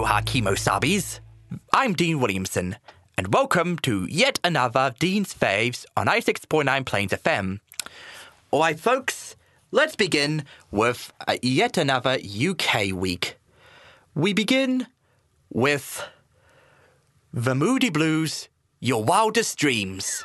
Aloha, Kimo Sabis. I'm Dean Williamson, and welcome to yet another Dean's Faves on i6.9 Plains FM. Alright, folks, let's begin with uh, yet another UK week. We begin with The Moody Blues, Your Wildest Dreams.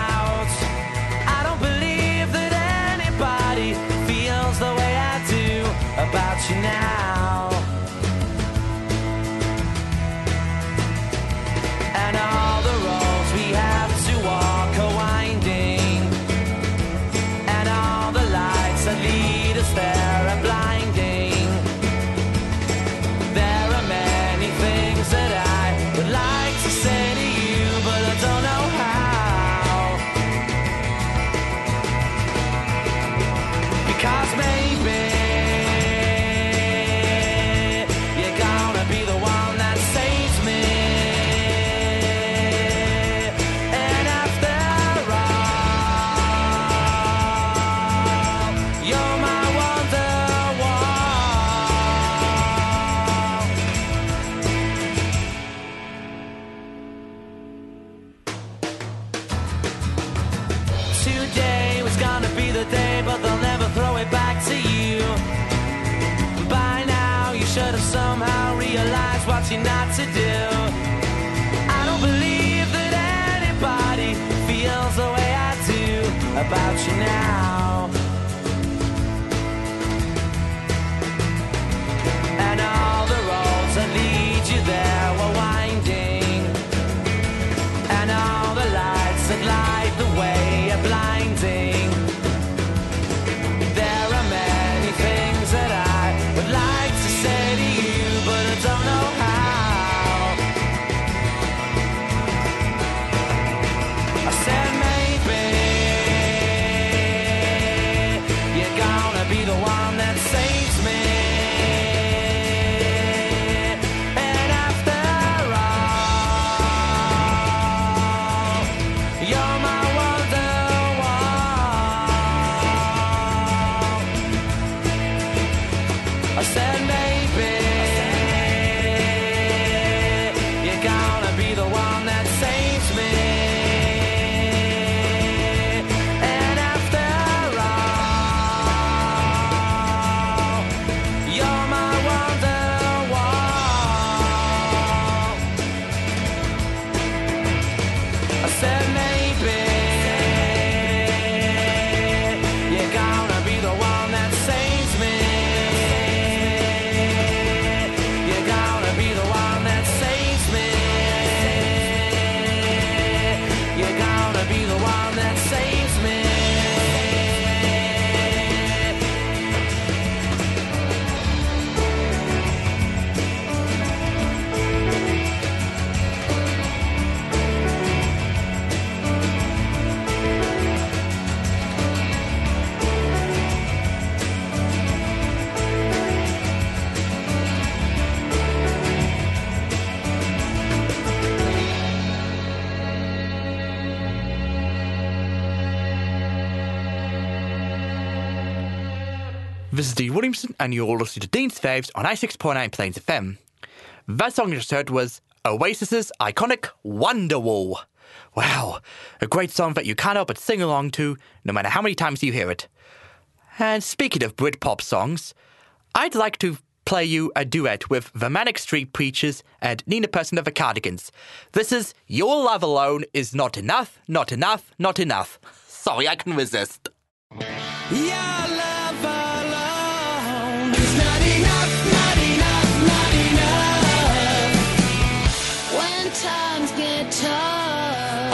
You now. You now. This is Dean Williamson, and you're listening to Dean's Faves on 96.9 Plains FM. That song you just heard was Oasis's iconic Wonderwall. Wow, a great song that you can't help but sing along to, no matter how many times you hear it. And speaking of Britpop songs, I'd like to play you a duet with the Manic Street Preachers and Nina Persson of the Cardigans. This is Your Love Alone is Not Enough, Not Enough, Not Enough. Sorry, I can resist. Times get tough,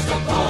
across the border.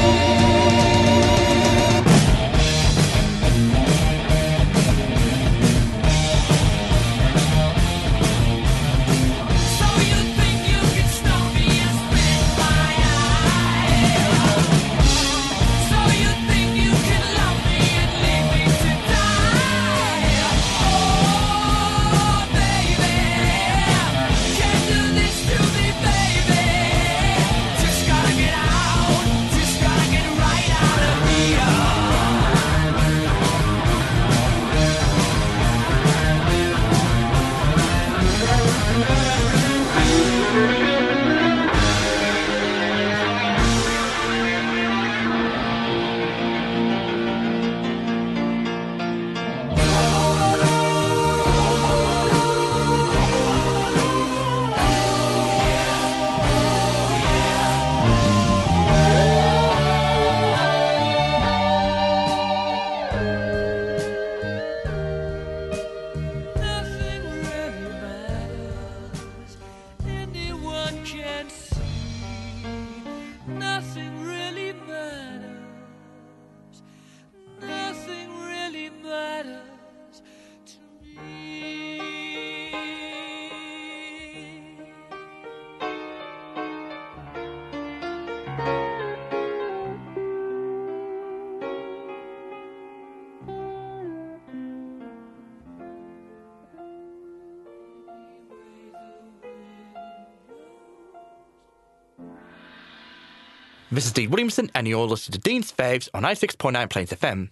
This is Dean Williamson, and you're listening to Dean's Faves on 96.9 Plains FM.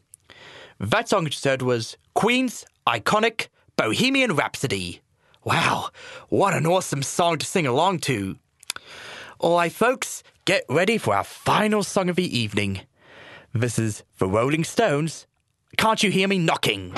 That song you just heard was Queen's iconic Bohemian Rhapsody. Wow, what an awesome song to sing along to. All right, folks, get ready for our final song of the evening. This is The Rolling Stones. Can't you hear me knocking?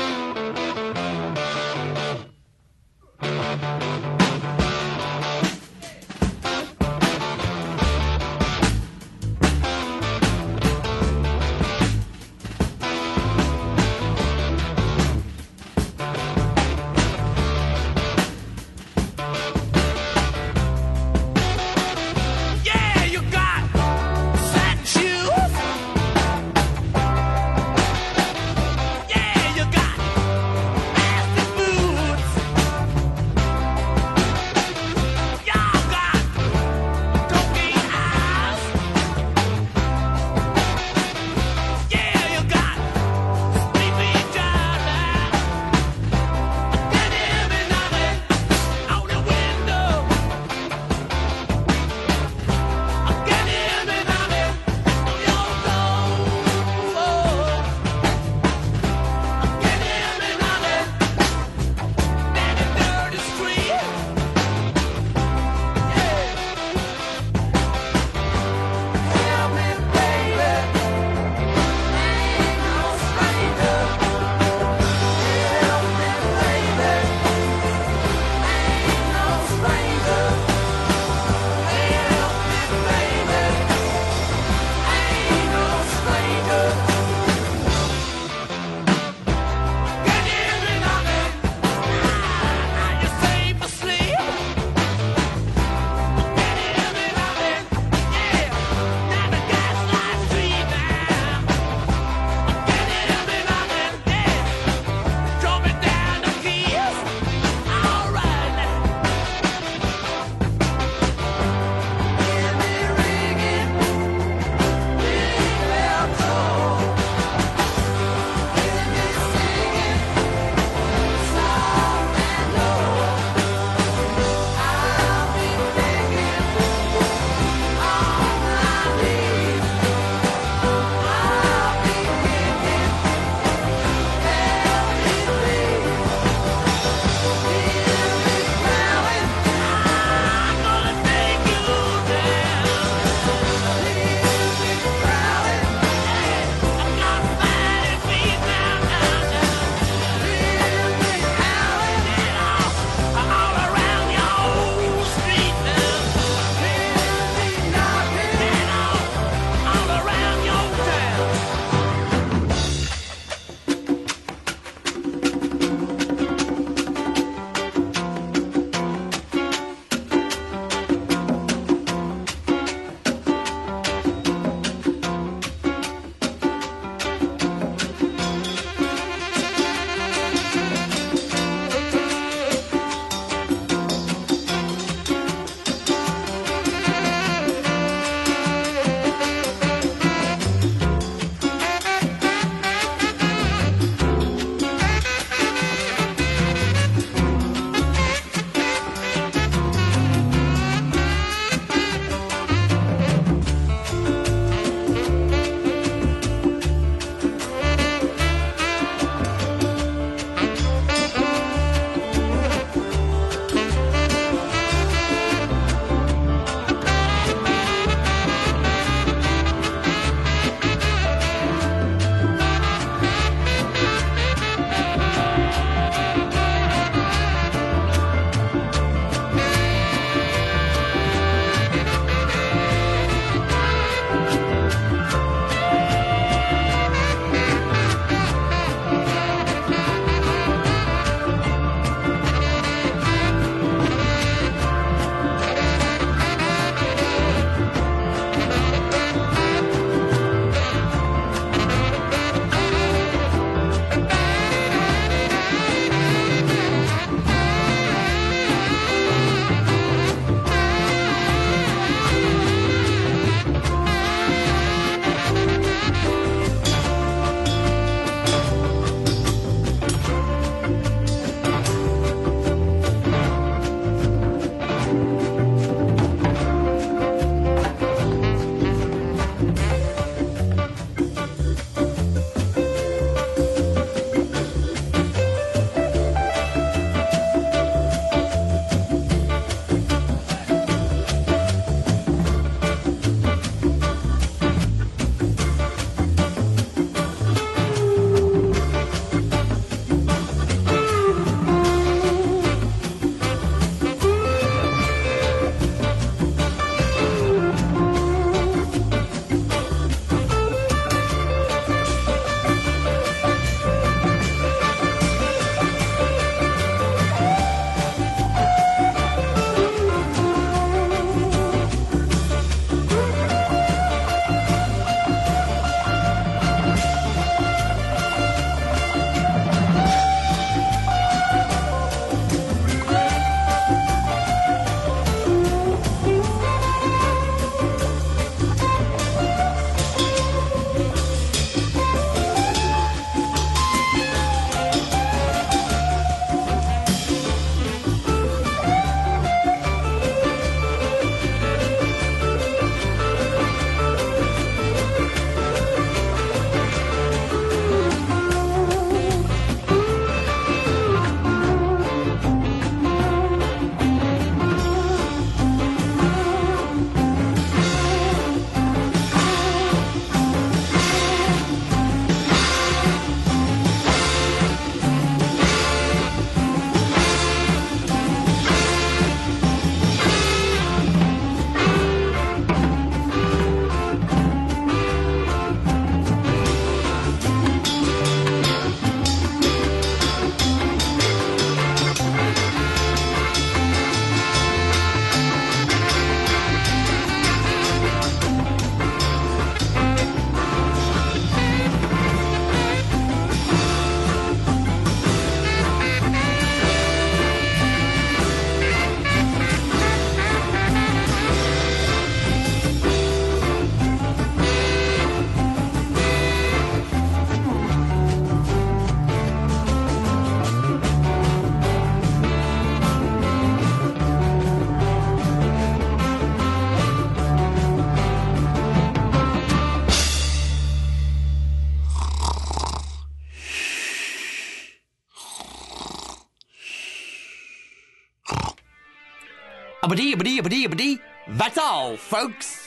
Abadee, abadee, abadee, abadee. That's all, folks.